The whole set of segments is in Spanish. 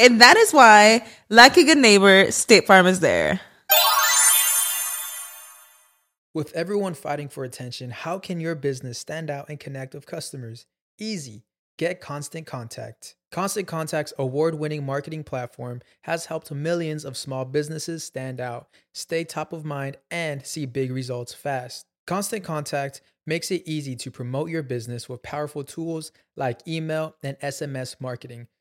And that is why, like a good neighbor, State Farm is there. With everyone fighting for attention, how can your business stand out and connect with customers? Easy. Get Constant Contact. Constant Contact's award winning marketing platform has helped millions of small businesses stand out, stay top of mind, and see big results fast. Constant Contact makes it easy to promote your business with powerful tools like email and SMS marketing,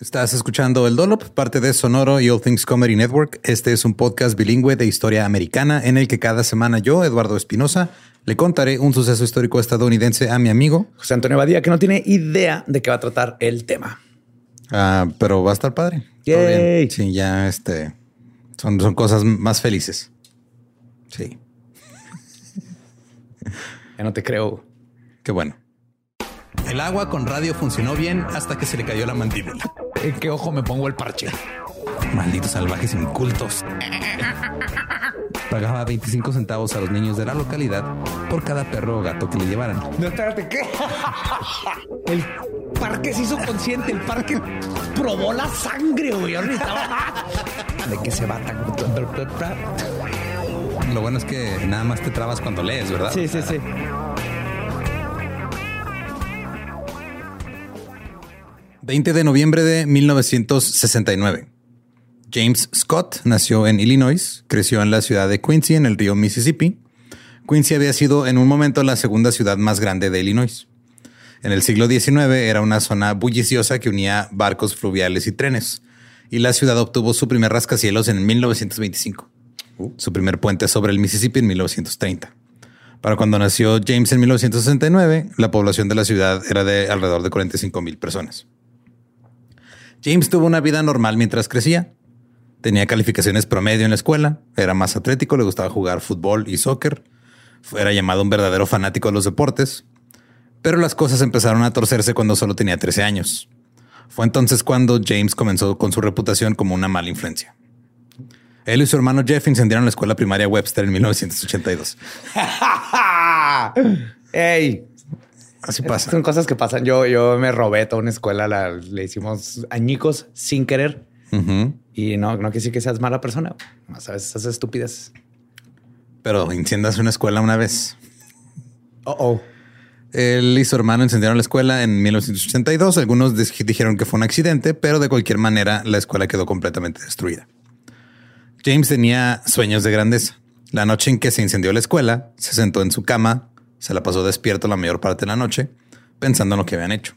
Estás escuchando El Dolop, parte de Sonoro y All Things Comedy Network. Este es un podcast bilingüe de historia americana en el que cada semana yo, Eduardo Espinosa, le contaré un suceso histórico estadounidense a mi amigo José Antonio Badía, que no tiene idea de qué va a tratar el tema. Ah, pero va a estar padre. Todo bien. Sí, ya este son, son cosas más felices. Sí. Ya no te creo. Qué bueno. El agua con radio funcionó bien hasta que se le cayó la mandíbula. ¿En qué ojo me pongo el parche? Malditos salvajes incultos. Pagaba 25 centavos a los niños de la localidad por cada perro o gato que le llevaran. No, espérate, ¿qué? El parque se hizo consciente, el parque probó la sangre, güey. ¿De qué se va tan? Lo bueno es que nada más te trabas cuando lees, ¿verdad? Sí, sí, sí. ...20 de noviembre de 1969. James Scott nació en Illinois, creció en la ciudad de Quincy, en el río Mississippi. Quincy había sido en un momento la segunda ciudad más grande de Illinois. En el siglo XIX era una zona bulliciosa que unía barcos fluviales y trenes, y la ciudad obtuvo su primer rascacielos en 1925, su primer puente sobre el Mississippi en 1930. Para cuando nació James en 1969, la población de la ciudad era de alrededor de 45 mil personas. James tuvo una vida normal mientras crecía. Tenía calificaciones promedio en la escuela, era más atlético, le gustaba jugar fútbol y soccer, era llamado un verdadero fanático de los deportes, pero las cosas empezaron a torcerse cuando solo tenía 13 años. Fue entonces cuando James comenzó con su reputación como una mala influencia. Él y su hermano Jeff incendiaron la escuela primaria Webster en 1982. ¡Ey! Así pasa. Son cosas que pasan. Yo, yo me robé toda una escuela, la- le hicimos añicos sin querer. Y no, no quiere decir que seas mala persona. Más a veces haces estúpidas. Pero incendias una escuela una vez. Oh, oh. Él y su hermano incendiaron la escuela en 1982. Algunos dijeron que fue un accidente, pero de cualquier manera la escuela quedó completamente destruida. James tenía sueños de grandeza. La noche en que se incendió la escuela, se sentó en su cama, se la pasó despierto la mayor parte de la noche, pensando en lo que habían hecho.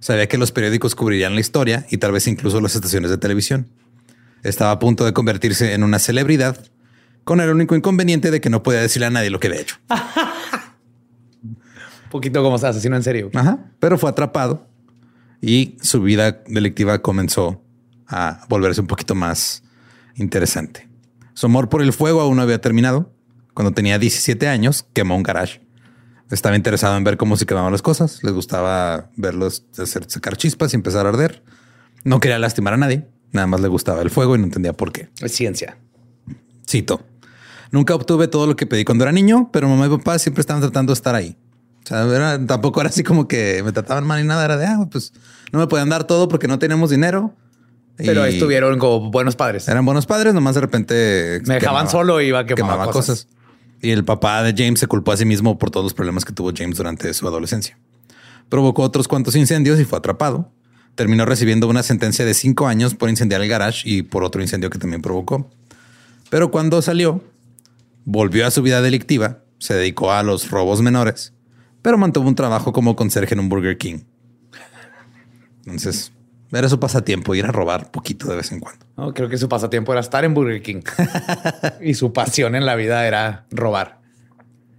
Sabía que los periódicos cubrirían la historia y tal vez incluso las estaciones de televisión. Estaba a punto de convertirse en una celebridad, con el único inconveniente de que no podía decirle a nadie lo que había hecho. poquito como se asesino en serio. Ajá, pero fue atrapado y su vida delictiva comenzó a volverse un poquito más interesante. Su amor por el fuego aún no había terminado. Cuando tenía 17 años, quemó un garage. Estaba interesado en ver cómo se quemaban las cosas. Les gustaba verlos hacer, sacar chispas y empezar a arder. No quería lastimar a nadie. Nada más le gustaba el fuego y no entendía por qué. Es ciencia. Cito. Nunca obtuve todo lo que pedí cuando era niño, pero mamá y papá siempre estaban tratando de estar ahí. O sea, tampoco era así como que me trataban mal ni nada. Era de, ah, pues no me podían dar todo porque no teníamos dinero. Pero estuvieron como buenos padres. Eran buenos padres, nomás de repente me dejaban solo y iba a quemar cosas. Y el papá de James se culpó a sí mismo por todos los problemas que tuvo James durante su adolescencia. Provocó otros cuantos incendios y fue atrapado. Terminó recibiendo una sentencia de cinco años por incendiar el garage y por otro incendio que también provocó. Pero cuando salió, volvió a su vida delictiva, se dedicó a los robos menores, pero mantuvo un trabajo como conserje en un Burger King. Entonces, era su pasatiempo, ir a robar poquito de vez en cuando. No, creo que su pasatiempo era estar en Burger King y su pasión en la vida era robar.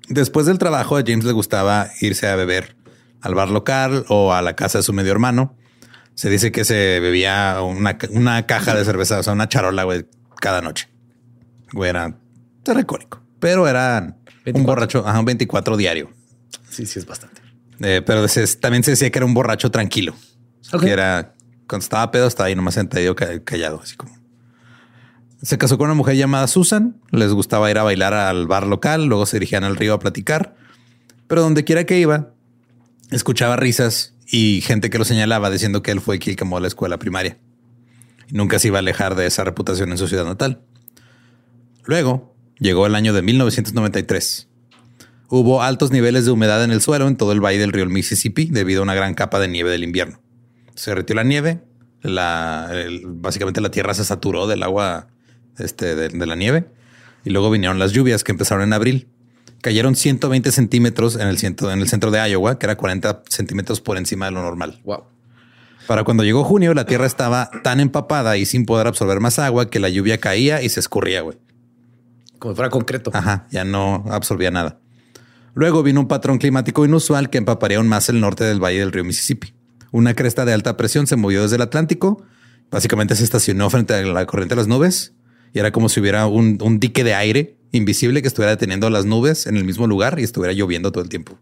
Después del trabajo, a James le gustaba irse a beber al bar local o a la casa de su medio hermano. Se dice que se bebía una, caja de cerveza, o sea, una charola, güey, cada noche. Güey, era alcohólico, pero era un borracho, ajá, un 24 diario. Sí, sí, es bastante. Eh, pero también se decía que era un borracho tranquilo. Que era cuando estaba pedo, estaba ahí nomás sentado callado, así como. Se casó con una mujer llamada Susan. Les gustaba ir a bailar al bar local. Luego se dirigían al río a platicar. Pero donde quiera que iba, escuchaba risas y gente que lo señalaba diciendo que él fue quien quemó la escuela primaria. Y nunca se iba a alejar de esa reputación en su ciudad natal. Luego llegó el año de 1993. Hubo altos niveles de humedad en el suelo en todo el valle del río Mississippi debido a una gran capa de nieve del invierno se derritió la nieve, la, básicamente la tierra se saturó del agua este, de, la nieve y luego vinieron las lluvias que empezaron en abril. Cayeron 120 centímetros en el, centro, en el centro de Iowa, que era 40 centímetros por encima de lo normal. Wow. Para cuando llegó junio, la tierra estaba tan empapada y sin poder absorber más agua que la lluvia caía y se escurría, güey. Como fuera concreto. Ajá, ya no absorbía nada. Luego vino un patrón climático inusual que empaparía aún más el norte del valle del río Mississippi. Una cresta de alta presión se movió desde el Atlántico. Básicamente se estacionó frente a la corriente de las nubes y era como si hubiera un, dique de aire invisible que estuviera deteniendo las nubes en el mismo lugar y estuviera lloviendo todo el tiempo.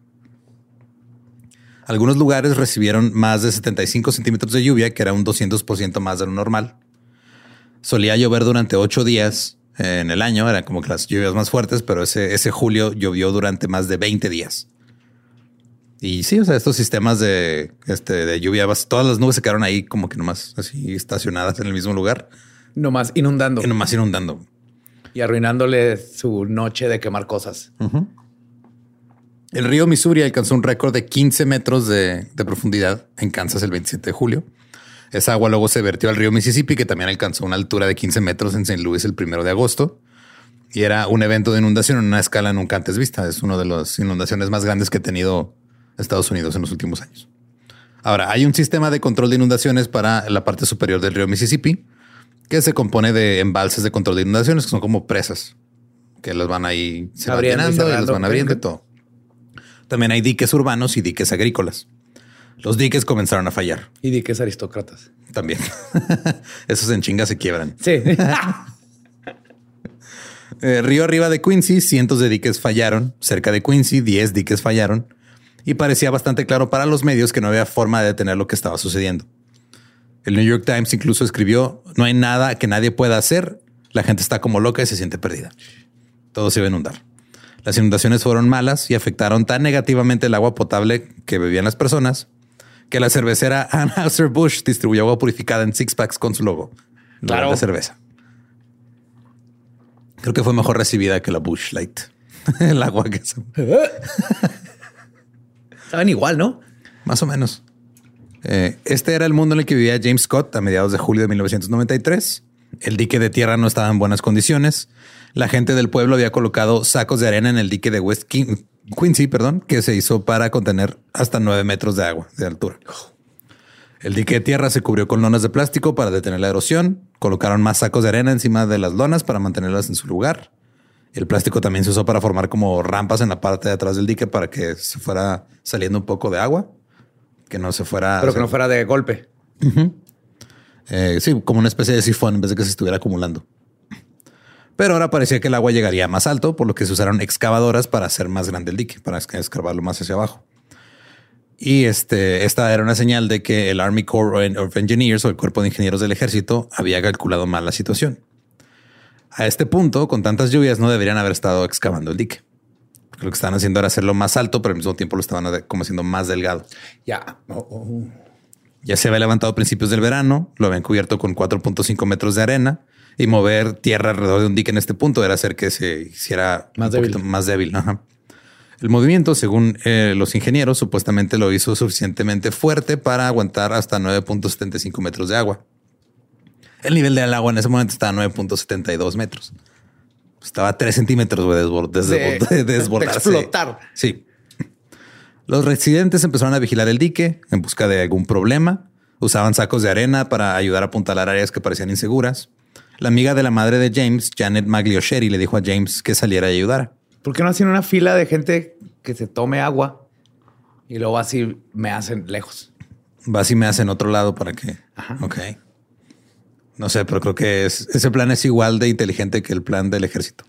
Algunos lugares recibieron más de 75 centímetros de lluvia, que era un 200% más de lo normal. Solía llover durante ocho días en el año, eran como que las lluvias más fuertes, pero ese, ese julio llovió durante más de 20 días. Y sí, o sea, estos sistemas de, este, de lluvia, todas las nubes se quedaron ahí como que nomás así estacionadas en el mismo lugar. Nomás inundando. Y nomás inundando. Y arruinándole su noche de quemar cosas. El río Missouri alcanzó un récord de 15 metros de, de, profundidad en Kansas el 27 de julio. Esa agua luego se vertió al río Mississippi, que también alcanzó una altura de 15 metros en St. Louis el primero de agosto. Y era un evento de inundación en una escala nunca antes vista. Es una de las inundaciones más grandes que ha tenido Estados Unidos en los últimos años. Ahora, hay un sistema de control de inundaciones para la parte superior del río Mississippi que se compone de embalses de control de inundaciones que son como presas que los van ahí se van llenando y los van abriendo y todo. También hay diques urbanos y diques agrícolas. Los diques comenzaron a fallar. Y diques aristócratas. También. Esos en chinga se quiebran. Sí. Eh, río arriba de Quincy, cientos de diques fallaron. Cerca de Quincy, 10 diques fallaron y parecía bastante claro para los medios que no había forma de detener lo que estaba sucediendo. El New York Times incluso escribió, no hay nada que nadie pueda hacer, la gente está como loca y se siente perdida. Todo se iba a inundar. Las inundaciones fueron malas y afectaron tan negativamente el agua potable que bebían las personas que la cervecera Anheuser-Busch distribuyó agua purificada en six packs con su logo. Claro. de cerveza. Creo que fue mejor recibida que la Bush Light. El agua que se... Saben igual, ¿no? Más o menos. Eh, este era el mundo en el que vivía James Scott a mediados de julio de 1993. El dique de tierra no estaba en buenas condiciones. La gente del pueblo había colocado sacos de arena en el dique de West Quin- Quincy, perdón, que se hizo para contener hasta nueve metros de agua de altura. El dique de tierra se cubrió con lonas de plástico para detener la erosión. Colocaron más sacos de arena encima de las lonas para mantenerlas en su lugar. El plástico también se usó para formar como rampas en la parte de atrás del dique para que se fuera saliendo un poco de agua, que no se fuera. Pero que no fuera de golpe. Eh, sí, como una especie de sifón en vez de que se estuviera acumulando. Pero ahora parecía que el agua llegaría más alto, por lo que se usaron excavadoras para hacer más grande el dique, para esc- escarbarlo más hacia abajo. Y este, esta era una señal de que el Army Corps of Engineers o el Cuerpo de Ingenieros del Ejército había calculado mal la situación. A este punto, con tantas lluvias, no deberían haber estado excavando el dique. Porque lo que estaban haciendo era hacerlo más alto, pero al mismo tiempo lo estaban como haciendo más delgado. Ya. Oh, oh. Ya se había levantado a principios del verano, lo habían cubierto con 4.5 metros de arena y mover tierra alrededor de un dique en este punto era hacer que se hiciera Más débil. más débil. Ajá. El movimiento, según eh, los ingenieros, supuestamente lo hizo suficientemente fuerte para aguantar hasta 9.75 metros de agua. El nivel del agua en ese momento estaba a 9.72 metros. Estaba a 3 centímetros desbor- desde- De- de, de desbordarse. explotar. Sí. Los residentes empezaron a vigilar el dique en busca de algún problema. Usaban sacos de arena para ayudar a apuntalar áreas que parecían inseguras. La amiga de la madre de James, Janet Magliosheri, le dijo a James que saliera y ayudara. ¿Por qué no hacen una fila de gente que se tome agua y luego así me hacen lejos? Vas y me hacen otro lado para que. Ok. No sé, pero creo que es- ese plan es igual de inteligente que el plan del ejército.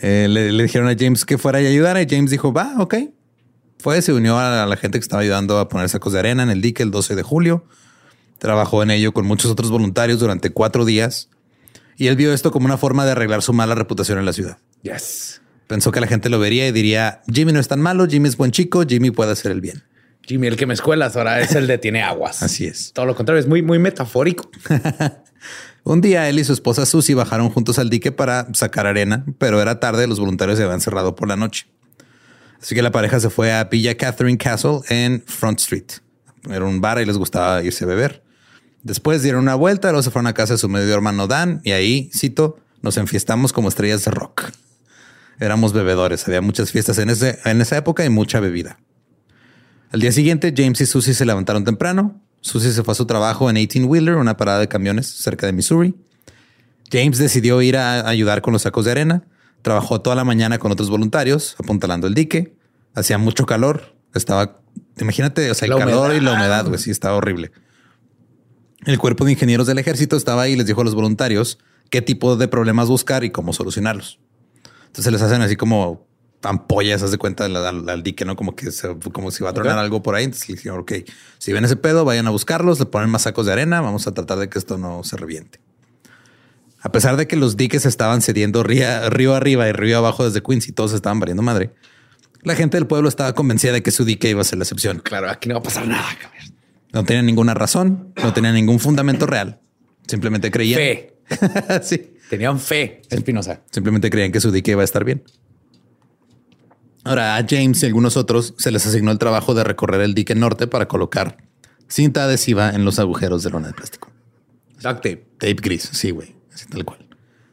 Eh, le, le dijeron a James que fuera y ayudara y James dijo, va, ok. Fue, se unió a la gente que estaba ayudando a poner sacos de arena en el dique el 12 de julio. Trabajó en ello con muchos otros voluntarios durante cuatro días. Y él vio esto como una forma de arreglar su mala reputación en la ciudad. Yes. Pensó que la gente lo vería y diría, Jimmy no es tan malo, Jimmy es buen chico, Jimmy puede hacer el bien. Jimmy, el que me escuelas ahora es el de tiene aguas. Así es. Todo lo contrario, es muy, muy metafórico. Un día él y su esposa Susie bajaron juntos al dique para sacar arena, pero era tarde, los voluntarios se habían cerrado por la noche. Así que la pareja se fue a Villa Catherine Castle en Front Street. Era un bar y les gustaba irse a beber. Después dieron una vuelta, luego se fueron a casa de su medio hermano Dan y ahí, cito, nos enfiestamos como estrellas de rock. Éramos bebedores, había muchas fiestas en, ese, en esa época y mucha bebida. Al día siguiente, James y Susie se levantaron temprano. Susie se fue a su trabajo en 18 Wheeler, una parada de camiones cerca de Missouri. James decidió ir a ayudar con los sacos de arena. Trabajó toda la mañana con otros voluntarios, apuntalando el dique. Hacía mucho calor. Estaba, imagínate, o sea, el La calor y la humedad. humedad, güey, sí, estaba horrible. El cuerpo de ingenieros del ejército estaba ahí y les dijo a los voluntarios qué tipo de problemas buscar y cómo solucionarlos. Entonces les hacen así como ampollas, haz de cuenta al, al- al dique, ¿no? Como que se- como si va a tronar algo por ahí. Entonces le dijeron, ok, si ven ese pedo, vayan a buscarlos, le ponen más sacos de arena, vamos a tratar de que esto no se reviente. A pesar de que los diques estaban cediendo ría- río arriba y río abajo desde Queens y todos estaban variando madre, la gente del pueblo estaba convencida de que su dique iba a ser la excepción. Claro, aquí no va a pasar nada. cabrón. No tenían ninguna razón, no tenían ningún fundamento real. Simplemente creían. Fe. sí. Tenían fe, Espinosa. Simplemente creían que su dique iba a estar bien. Ahora a James y algunos otros se les asignó el trabajo de recorrer el dique norte para colocar cinta adhesiva en los agujeros de lona de plástico. Duct tape. Tape gris. Sí, güey. Así tal cual.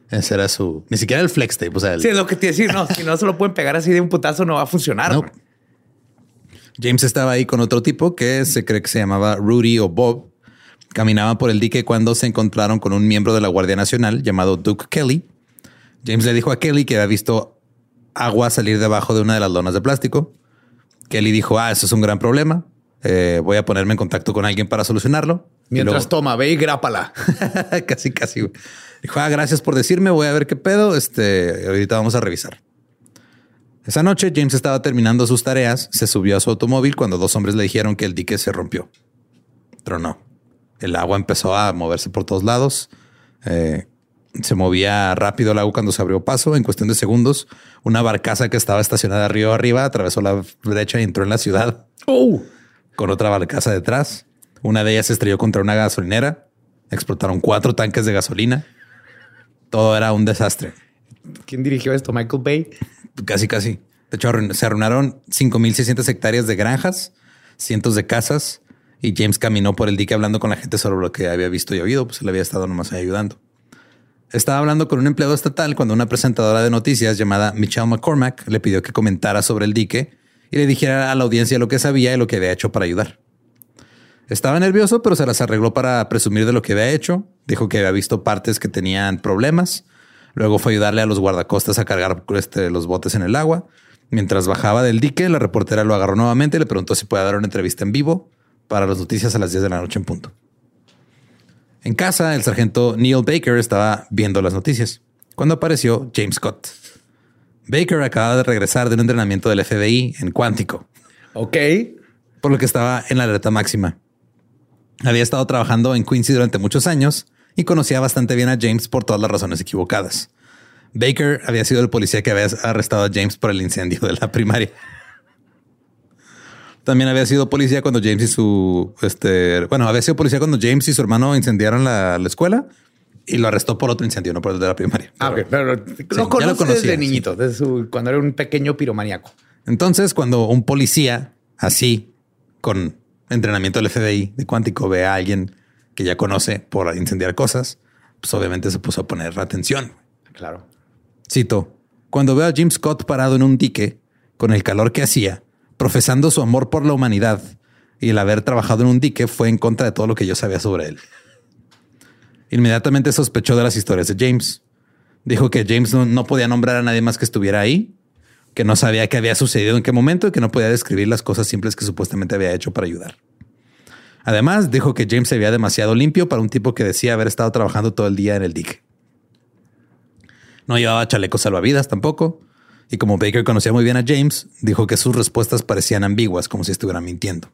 Ese era su... Ni siquiera el flex tape. O sea, el- Sí, es lo que te decir. No, si no se lo pueden pegar así de un putazo, no va a funcionar. No. James estaba ahí con otro tipo que se cree que se llamaba Rudy o Bob. Caminaban por el dique cuando se encontraron con un miembro de la Guardia Nacional llamado Duke Kelly. James le dijo a Kelly que había visto agua salir debajo de una de las lonas de plástico. Kelly dijo, ah, eso es un gran problema. Eh, voy a ponerme en contacto con alguien para solucionarlo. Mientras luego- toma, ve y grápala. casi, casi. güey. Dijo, ah, gracias por decirme, voy a ver qué pedo. Este, ahorita vamos a revisar. Esa noche, James estaba terminando sus tareas, se subió a su automóvil cuando dos hombres le dijeron que el dique se rompió. Tronó. El agua empezó a moverse por todos lados. Eh, se movía rápido el agua cuando se abrió paso. En cuestión de segundos, una barcaza que estaba estacionada río arriba atravesó la brecha y entró en la ciudad Oh, con otra barcaza detrás. Una de ellas se estrelló contra una gasolinera. Explotaron cuatro tanques de gasolina. Todo era un desastre. ¿Quién dirigió esto? Michael Bay. Casi, casi. De hecho, se arruinaron 5.600 hectáreas de granjas, cientos de casas, y James caminó por el dique hablando con la gente sobre lo que había visto y oído, pues él había estado nomás ahí ayudando. Estaba hablando con un empleado estatal cuando una presentadora de noticias llamada Michelle McCormack le pidió que comentara sobre el dique y le dijera a la audiencia lo que sabía y lo que había hecho para ayudar. Estaba nervioso, pero se las arregló para presumir de lo que había hecho. Dijo que había visto partes que tenían problemas. Luego fue a ayudarle a los guardacostas a cargar este, los botes en el agua. Mientras bajaba del dique, la reportera lo agarró nuevamente y le preguntó si puede dar una entrevista en vivo para las noticias a las 10 de la noche en punto. En casa, el sargento Neil Baker estaba viendo las noticias cuando apareció James Scott. Baker acababa de regresar de un entrenamiento del FBI en Cuántico Ok. por lo que estaba en la alerta máxima. Había estado trabajando en Quincy durante muchos años y conocía bastante bien a James por todas las razones equivocadas. Baker había sido el policía que había arrestado a James por el incendio de la primaria. También había sido policía cuando James y su, este, bueno, había sido policía cuando James y su hermano incendiaron la, la escuela y lo arrestó por otro incendio, no por el de la primaria. Ah. Pero- Pero lo lo conoces conocía, desde sí. niñito, desde su, cuando era un pequeño piromaníaco. Entonces, cuando un policía así, con entrenamiento del FBI de cuántico, ve a alguien que ya conoce por incendiar cosas, pues obviamente se puso a poner atención. Claro. Cito, cuando veo a Jim Scott parado en un dique, con el calor que hacía, profesando su amor por la humanidad y el haber trabajado en un dique fue en contra de todo lo que yo sabía sobre él. Inmediatamente sospechó de las historias de James. Dijo que James no, podía nombrar a nadie más que estuviera ahí, que no sabía qué había sucedido en qué momento y que no podía describir las cosas simples que supuestamente había hecho para ayudar. Además, dijo que James se veía demasiado limpio para un tipo que decía haber estado trabajando todo el día en el dique. No llevaba chalecos salvavidas tampoco. Y como Baker conocía muy bien a James, dijo que sus respuestas parecían ambiguas, como si estuviera mintiendo.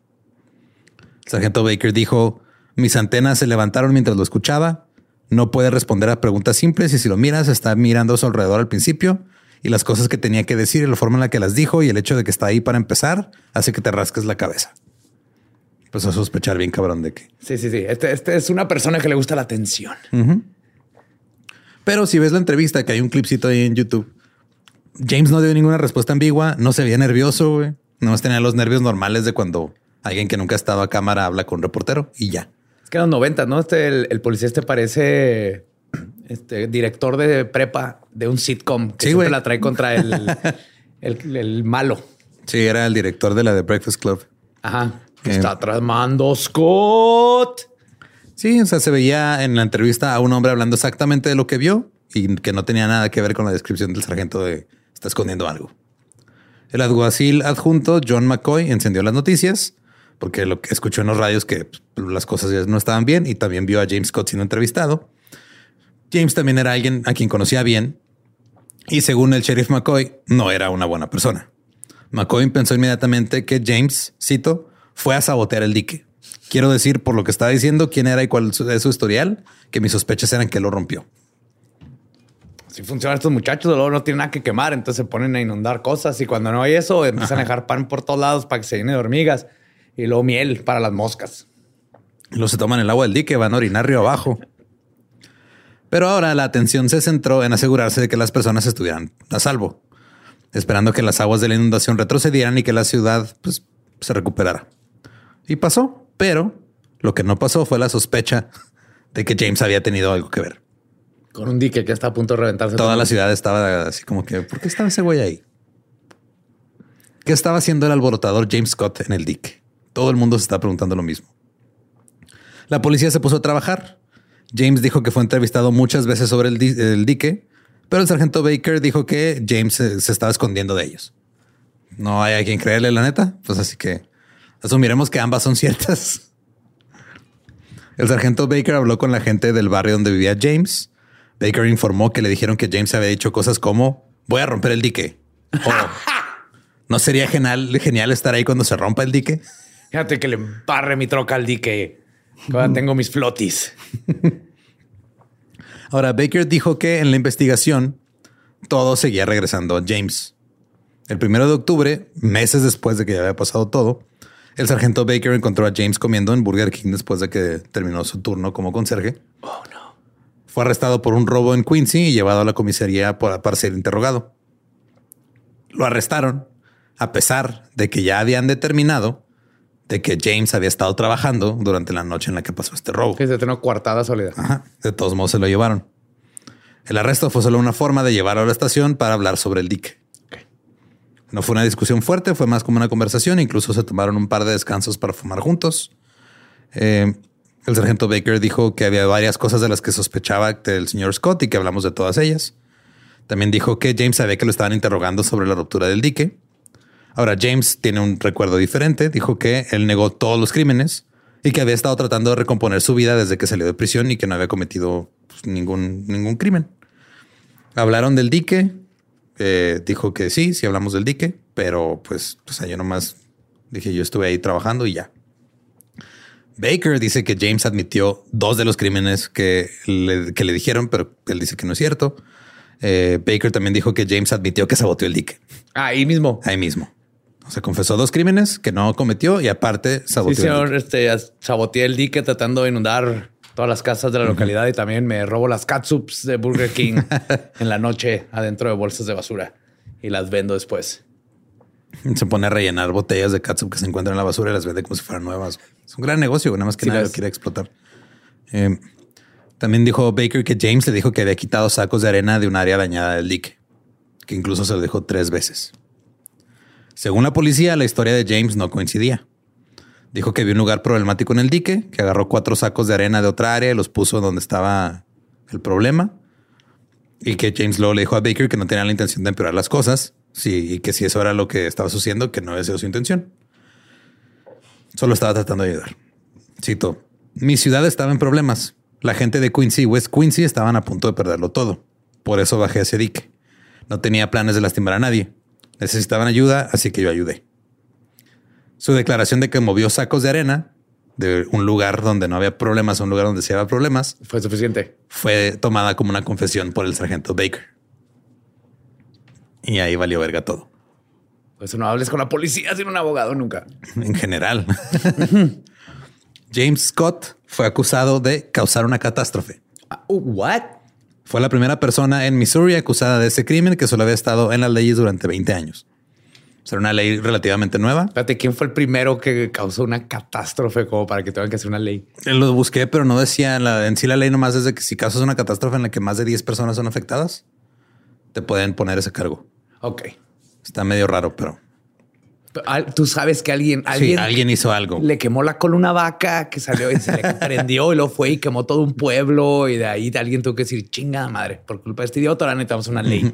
El sargento Baker dijo, mis antenas se levantaron mientras lo escuchaba. No puede responder a preguntas simples y si lo miras está mirando a su alrededor al principio y las cosas que tenía que decir y la forma en la que las dijo y el hecho de que está ahí para empezar hace que te rasques la cabeza. Pues a sospechar bien cabrón de que Sí, sí, sí. Este, este es una persona que le gusta la atención. Pero si ves la entrevista, que hay un clipcito ahí en YouTube, James no dio ninguna respuesta ambigua, no se veía nervioso, güey. Nomás tenía los nervios normales de cuando alguien que nunca ha estado a cámara habla con un reportero y ya. Es que en los 90, ¿no? Este, el, el policía este parece este, director de prepa de un sitcom que Sí, siempre la trae contra el, el, el malo. Sí, era el director de la de Breakfast Club. Ajá. Eh. Está tramando Scott. Sí, o sea, se veía en la entrevista a un hombre hablando exactamente de lo que vio y que no tenía nada que ver con la descripción del sargento de está escondiendo algo. El alguacil adjunto John McCoy encendió las noticias porque lo que escuchó en los radios que pues, las cosas ya no estaban bien y también vio a James Scott siendo entrevistado. James también era alguien a quien conocía bien y según el sheriff McCoy no era una buena persona. McCoy pensó inmediatamente que James, cito, fue a sabotear el dique. Quiero decir, por lo que estaba diciendo, quién era y cuál es su historial, que mis sospechas eran que lo rompió. Si funcionan estos muchachos, luego no tienen nada que quemar, entonces se ponen a inundar cosas y cuando no hay eso, empiezan a dejar pan por todos lados para que se llene de hormigas y luego miel para las moscas. Los se toman el agua del dique, van a orinar río abajo. Pero ahora la atención se centró en asegurarse de que las personas estuvieran a salvo, esperando que las aguas de la inundación retrocedieran y que la ciudad pues, se recuperara. Y pasó, pero lo que no pasó fue la sospecha de que James había tenido algo que ver. Con un dique que está a punto de reventarse. Toda la ciudad estaba así como que, ¿por qué estaba ese güey ahí? ¿Qué estaba haciendo el alborotador James Scott en el dique? Todo el mundo se está preguntando lo mismo. La policía se puso a trabajar. James dijo que fue entrevistado muchas veces sobre el, di- el dique, pero el sargento Baker dijo que James se, se estaba escondiendo de ellos. No hay a quien creerle, la neta. Pues así que asumiremos que ambas son ciertas. El sargento Baker habló con la gente del barrio donde vivía James. Baker informó que le dijeron que James había dicho cosas como voy a romper el dique. O no sería genial, genial estar ahí cuando se rompa el dique. Fíjate que le barre mi troca al dique. Ahora tengo mis flotis. Ahora, Baker dijo que en la investigación todo seguía regresando a James. El primero de octubre, meses después de que ya había pasado todo, El sargento Baker encontró a James comiendo en Burger King después de que terminó su turno como conserje. Oh, no. Fue arrestado por un robo en Quincy y llevado a la comisaría para, para ser interrogado. Lo arrestaron a pesar de que ya habían determinado de que James había estado trabajando durante la noche en la que pasó este robo. Que se tenía coartada soledad. Ajá. De todos modos se lo llevaron. El arresto fue solo una forma de llevarlo a la estación para hablar sobre el dique. No fue una discusión fuerte, fue más como una conversación. Incluso se tomaron un par de descansos para fumar juntos. Eh, el sargento Baker dijo que había varias cosas de las que sospechaba del señor Scott y que hablamos de todas ellas. También dijo que James sabía que lo estaban interrogando sobre la ruptura del dique. Ahora, James tiene un recuerdo diferente. Dijo que él negó todos los crímenes y que había estado tratando de recomponer su vida desde que salió de prisión y que no había cometido pues, ningún, ningún crimen. Hablaron del dique. Eh, dijo que sí, sí hablamos del dique, pero pues, o sea, yo nomás dije, yo estuve ahí trabajando y ya. Baker dice que James admitió dos de los crímenes que le, que le dijeron, pero él dice que no es cierto. Eh, Baker también dijo que James admitió que saboteó el dique Ahí mismo. ahí mismo. O sea, confesó dos crímenes que no cometió y aparte Sí, saboteó el señor, dique. este, saboteé el dique tratando de inundar todas las casas de la localidad y también me robo las catsups de Burger King en la noche adentro de bolsas de basura y las vendo después. Se pone a rellenar botellas de catsup que se encuentran en la basura y las vende como si fueran nuevas. Es un gran negocio, nada más que Sí, nadie lo quiere explotar. Eh, también dijo Baker que James le dijo que había quitado sacos de arena de un área dañada del dique, que incluso se lo dijo tres veces. Según la policía, la historia de James no coincidía. Dijo que vio un lugar problemático en el dique, que agarró cuatro sacos de arena de otra área y los puso donde estaba el problema. Y que James luego le dijo a Baker que no tenía la intención de empeorar las cosas. Sí, y que si eso era lo que estaba sucediendo, que no había sido su intención. Solo estaba tratando de ayudar. Cito. Mi ciudad estaba en problemas. La gente de Quincy y West Quincy estaban a punto de perderlo todo. Por eso bajé a ese dique. No tenía planes de lastimar a nadie. Necesitaban ayuda, así que yo ayudé. Su declaración de que movió sacos de arena de un lugar donde no había problemas a un lugar donde sí había problemas Fue suficiente. fue tomada como una confesión por el sargento Baker. Y ahí valió verga todo. Por eso no hables con la policía sin un abogado nunca. En general. James Scott fue acusado de causar una catástrofe. Ah, uh, what? Fue la primera persona en Missouri acusada de ese crimen que solo había estado en las leyes durante 20 años. O sea, una ley relativamente nueva. Espérate, ¿quién fue el primero que causó una catástrofe como para que tengan que hacer una ley? Lo busqué, pero no decía en, la- en sí la ley nomás desde que si causas una catástrofe en la que más de 10 personas son afectadas, te pueden poner ese cargo. Ok. Está medio raro, pero Tú sabes que alguien, sí, alguien, hizo algo. le quemó la cola una vaca que salió y se le prendió y lo fue y quemó todo un pueblo y de ahí alguien tuvo que decir chingada madre por culpa de este idiota. Ahora necesitamos una ley.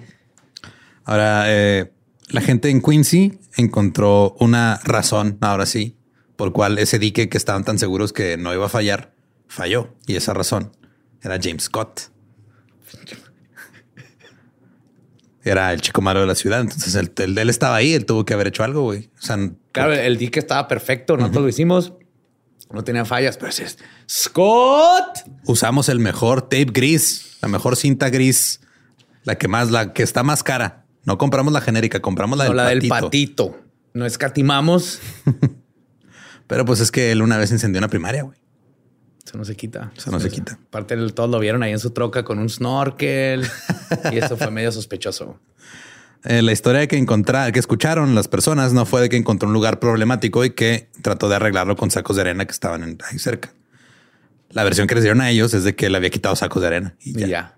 Ahora, eh, la gente en Quincy encontró una razón, ahora sí, por cual ese dique que estaban tan seguros que no iba a fallar, falló. Y esa razón era James Scott. Era el chico malo de la ciudad. Entonces el, el él estaba ahí. Él tuvo que haber hecho algo, güey. O sea, Claro, el dique estaba perfecto. Nosotros lo hicimos. No tenía fallas, pero es Scott. usamos el mejor tape gris, la mejor cinta gris, la que más, la que está más cara. No compramos la genérica, compramos la, No, del, la del patito. patito. No escatimamos. Pero pues es que él una vez incendió una primaria, güey. Eso no se quita. Eso no se quita. Aparte, todos lo vieron ahí en su troca con un snorkel y eso fue medio sospechoso. Eh, la historia que encontraron, que escucharon las personas no fue de que encontró un lugar problemático y que trató de arreglarlo con sacos de arena que estaban en- ahí cerca. La versión que les dieron a ellos es de que él había quitado sacos de arena y Y ya. ya.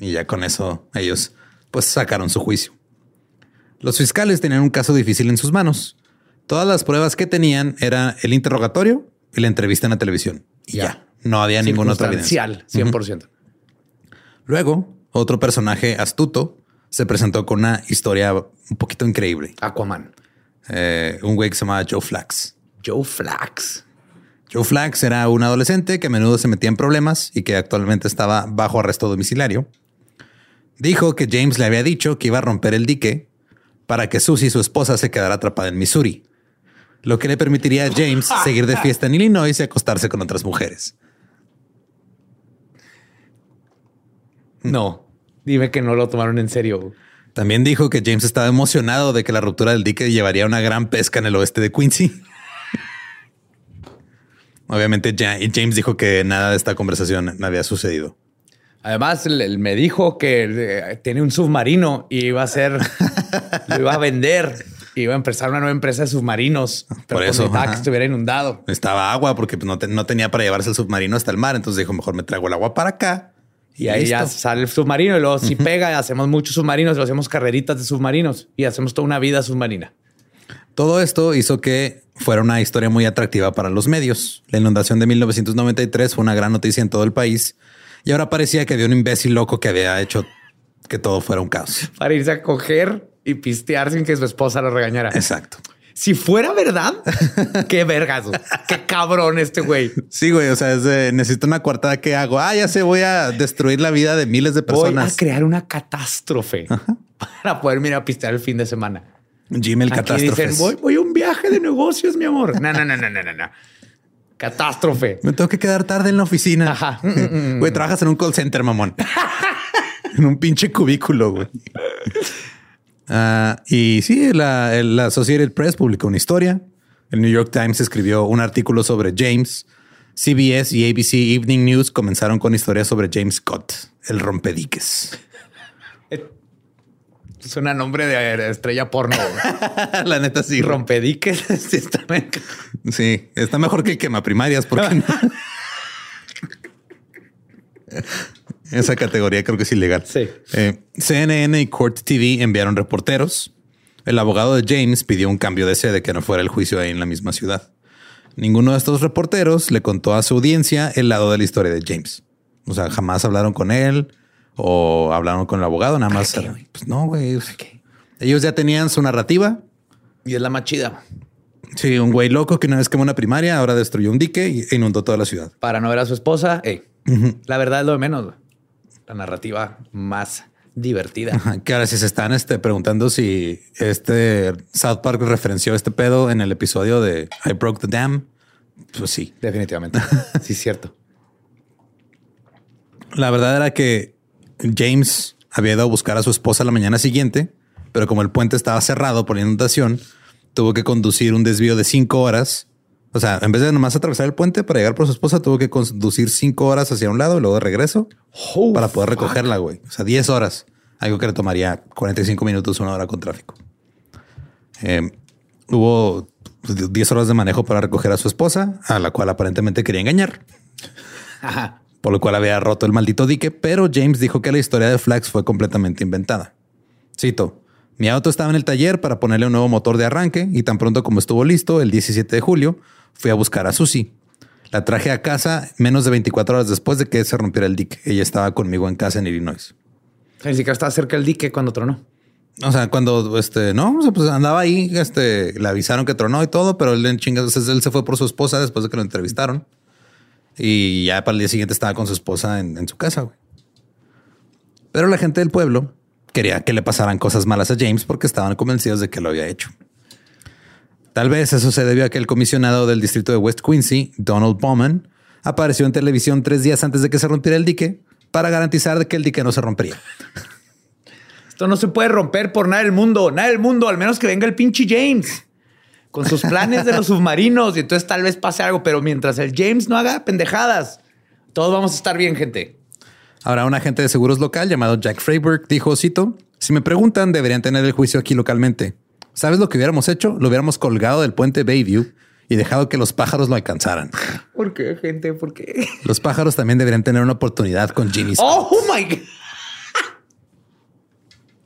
Y ya con eso ellos pues sacaron su juicio. Los fiscales tenían un caso difícil en sus manos. Todas las pruebas que tenían era el interrogatorio y la entrevista en la televisión. Y ya, Ya. no había ninguna otra evidencia. Circunstancial, 100%. Luego, otro personaje astuto se presentó con una historia un poquito increíble. Aquaman. Eh, un güey que se llamaba Joe Flax. Joe Flax. Joe Flax era un adolescente que a menudo se metía en problemas y que actualmente estaba bajo arresto domiciliario. Dijo que James le había dicho que iba a romper el dique para que Susie, su esposa, se quedara atrapada en Missouri, lo que le permitiría a James seguir de fiesta en Illinois y acostarse con otras mujeres. No. Dime que no lo tomaron en serio. También dijo que James estaba emocionado de que la ruptura del dique llevaría a una gran pesca en el oeste de Quincy. Obviamente James dijo que nada de esta conversación había sucedido. Además, me dijo que eh, tiene un submarino y iba a ser, lo iba a vender, iba a empezar una nueva empresa de submarinos. Pero Por eso, que estuviera inundado. Estaba agua porque pues, no, te- no tenía para llevarse el submarino hasta el mar. Entonces dijo, mejor me traigo el agua para acá. Y ahí ya sale el submarino y luego si pega, hacemos muchos submarinos, lo hacemos carreritas de submarinos y hacemos toda una vida submarina. Todo esto hizo que fuera una historia muy atractiva para los medios. La inundación de 1993 fue una gran noticia en todo el país y ahora parecía que había un imbécil loco que había hecho que todo fuera un caos. Para irse a coger y pistear sin que su esposa lo regañara. Exacto. Si fuera verdad, qué vergas, qué cabrón este güey. Sí, güey. O sea, es de, necesito una coartada. ¿Qué hago? Ah, ya sé, voy a destruir la vida de miles de Voy personas. a crear una catástrofe para poder ir a pistear el fin de semana. Gmail Aquí catástrofes. dicen, voy, voy a un viaje de negocios, mi amor. No, no, no, no, no, no, no. Catástrofe. Me tengo que quedar tarde en la oficina. Ajá. Güey, trabajas en un call center, mamón. en un pinche cubículo, güey. Ah, y sí, la, la Associated Press publicó una historia. El New York Times escribió un artículo sobre James. CBS y ABC Evening News comenzaron con historias sobre James Scott, el rompediques. Suena nombre de estrella porno. la neta sí. Rompediques. Sí, está. Sí, está mejor que el quema primarias porque no? Esa categoría creo que es ilegal. Sí. Eh, CNN y Court TV enviaron reporteros. El abogado de James pidió un cambio de sede que no fuera el juicio ahí en la misma ciudad. Ninguno de estos reporteros le contó a su audiencia el lado de la historia de James. O sea, jamás hablaron con él o hablaron con el abogado, nada más. qué, güey? Pues no, güey. Ellos ya tenían su narrativa. Y es la más chida. Sí, un güey loco que una vez quemó una primaria, ahora destruyó un dique e inundó toda la ciudad. Para no ver a su esposa, ey, la verdad es lo de menos. güey. La narrativa más divertida. Ajá, Que ahora si se están este, preguntando si este South Park referenció este pedo en el episodio de I Broke the Dam, pues sí. Definitivamente. Sí, es cierto. La verdad era que James había ido a buscar a su esposa la mañana siguiente, pero como el puente estaba cerrado por la inundación, tuvo que conducir un desvío de cinco horas. O sea, en vez de nomás atravesar el puente para llegar por su esposa, tuvo que conducir cinco horas hacia un lado y luego de regreso Oh, para poder fuck. recogerla, güey. O sea, 10 horas. Algo que le tomaría 45 minutos, una hora con tráfico. Eh, hubo 10 horas de manejo para recoger a su esposa, a la cual aparentemente quería engañar, Ajá. por lo cual había roto el maldito dique, pero James dijo que la historia de Flax fue completamente inventada. Cito, mi auto estaba en el taller para ponerle un nuevo motor de arranque y tan pronto como estuvo listo, el 17 de julio, fui a buscar a Susie. La traje a casa menos de 24 horas después de que se rompiera el dique. Ella estaba conmigo en casa en Illinois. Ni siquiera estaba cerca del dique cuando tronó. O sea, cuando este no, pues andaba ahí, este le avisaron que tronó y todo, pero él en chingas, él se fue por su esposa después de que lo entrevistaron y ya para el día siguiente estaba con su esposa en, en su casa. güey. Pero la gente del pueblo quería que le pasaran cosas malas a James porque estaban convencidos de que lo había hecho. Tal vez eso se debió a que el comisionado del distrito de West Quincy, Donald Bowman, apareció en televisión tres días antes de que se rompiera el dique para garantizar que el dique no se rompería. Esto no se puede romper por nada del mundo, nada del mundo, al menos que venga el pinche James con sus planes de los submarinos y entonces tal vez pase algo, pero mientras el James no haga pendejadas, todos vamos a estar bien, gente. Ahora, un agente de seguros local llamado Jack Freiberg dijo, cito, si me preguntan, deberían tener el juicio aquí localmente. ¿Sabes lo que hubiéramos hecho? Lo hubiéramos colgado del puente Bayview y dejado que los pájaros lo alcanzaran. ¿Por qué, gente? ¿Por qué? Los pájaros también deberían tener una oportunidad con Jimmy Scott. Oh my God.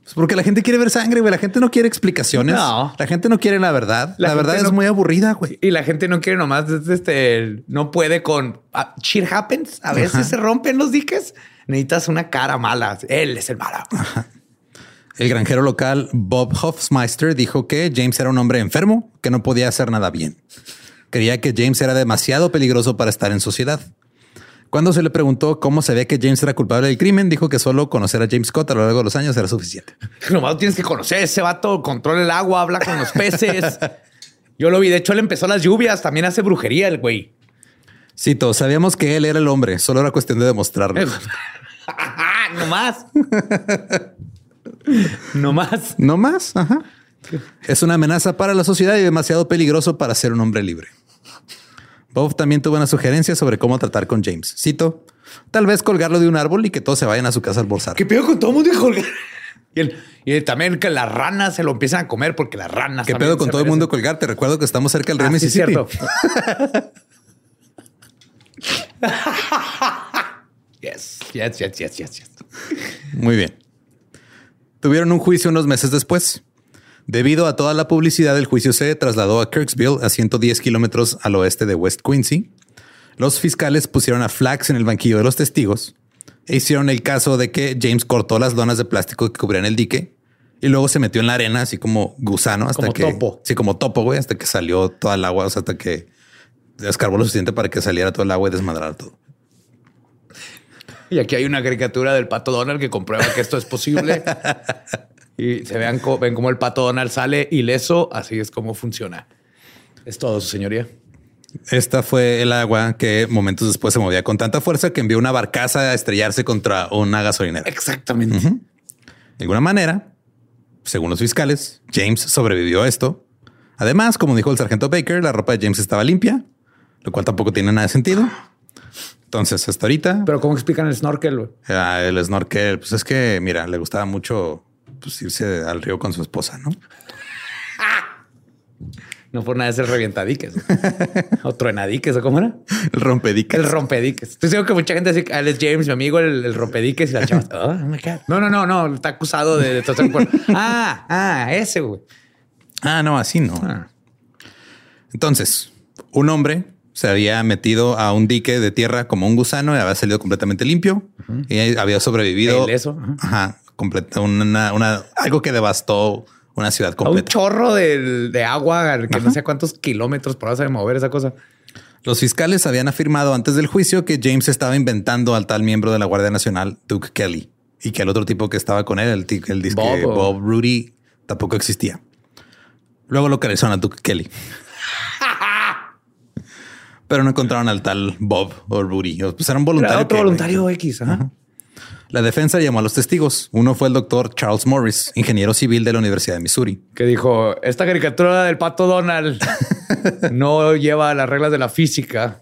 Pues porque la gente quiere ver sangre, güey. La gente no quiere explicaciones. No. La gente no quiere la verdad. La, La verdad es muy aburrida, güey. Y la gente no quiere nomás, este, no puede con ah, shit happens. A veces se rompen los diques. Necesitas una cara mala. Él es el malo. El granjero local Bob Hofmeister dijo que James era un hombre enfermo que no podía hacer nada bien. Creía que James era demasiado peligroso para estar en sociedad. Cuando se le preguntó cómo sabía que James era culpable del crimen, dijo que solo conocer a James Scott a lo largo de los años era suficiente. Nomás tienes que conocer ese vato, controla el agua, habla con los peces. Yo lo vi. De hecho, él empezó las lluvias. También hace brujería el güey. Cito, sabíamos que él era el hombre, solo era cuestión de demostrarlo. no más. no más. No más. Ajá. Es una amenaza para la sociedad y demasiado peligroso para ser un hombre libre. Bob también tuvo una sugerencia sobre cómo tratar con James. Cito, tal vez colgarlo de un árbol y que todos se vayan a su casa a almorzar. ¿Qué pedo con todo el mundo de colgar? Y, el- y también que las ranas se lo empiezan a comer porque las ranas. ¿Qué pedo con todo el mundo colgar? Te recuerdo que estamos cerca del río Ah, sí, Mississippi. cierto. yes, yes, yes, yes, yes, yes. Muy bien. Tuvieron un juicio unos meses después. Debido a toda la publicidad, el juicio se trasladó a Kirksville, a 110 kilómetros al oeste de West Quincy. Los fiscales pusieron a Flax en el banquillo de los testigos e hicieron el caso de que James cortó las donas de plástico que cubrían el dique y luego se metió en la arena así como gusano hasta Como que topo. sí como topo güey hasta que salió toda el agua o sea, hasta que escarbó lo suficiente para que saliera todo el agua y desmadrara todo. Y aquí hay una caricatura del pato Donald que comprueba que esto es posible. y se vean, ven cómo el pato Donald sale ileso. Así es como funciona. Es todo, su señoría. Esta fue el agua que momentos después se movía con tanta fuerza que envió una barcaza a estrellarse contra una gasolinera. Exactamente. De alguna manera, según los fiscales, James sobrevivió a esto. Además, como dijo el sargento Baker, la ropa de James estaba limpia, lo cual tampoco tiene nada de sentido. Entonces, hasta ahorita, Pero ¿cómo explican el snorkel? güey? ah, el snorkel, pues es que, mira, le gustaba mucho pues, irse al río con su esposa, ¿no? No por nada es el revientadiques. o truenadiques, ¿o cómo era? El rompediques. El rompediques. Estoy seguro que mucha gente dice, él es James, mi amigo, el, el rompediques y la chava. "Oh, my God". No, no, no, no. Está acusado de, de todo Ah, ah, ese, güey. Ah, no, así no. Ah. Entonces, un hombre se había metido a un dique de tierra como un gusano y había salido completamente limpio y había sobrevivido. Ileso, ajá. Ajá. completa- una, una- algo que devastó una ciudad A un completa. chorro de, de agua que no sé cuántos kilómetros por hora mover esa cosa. Los fiscales habían afirmado antes del juicio que James estaba inventando al tal miembro de la Guardia Nacional, Duke Kelly, y que el otro tipo que estaba con él, el, el disque Bob, Bob, Rudy, tampoco existía. Luego localizaron a Duke Kelly. Pero no encontraron al tal Bob o Rudy. Pues era un voluntario. Era otro que- voluntario X. Ajá. La defensa llamó a los testigos. Uno fue el doctor Charles Morris, ingeniero civil de la Universidad de Missouri. Que dijo, esta caricatura del pato Donald no lleva las reglas de la física.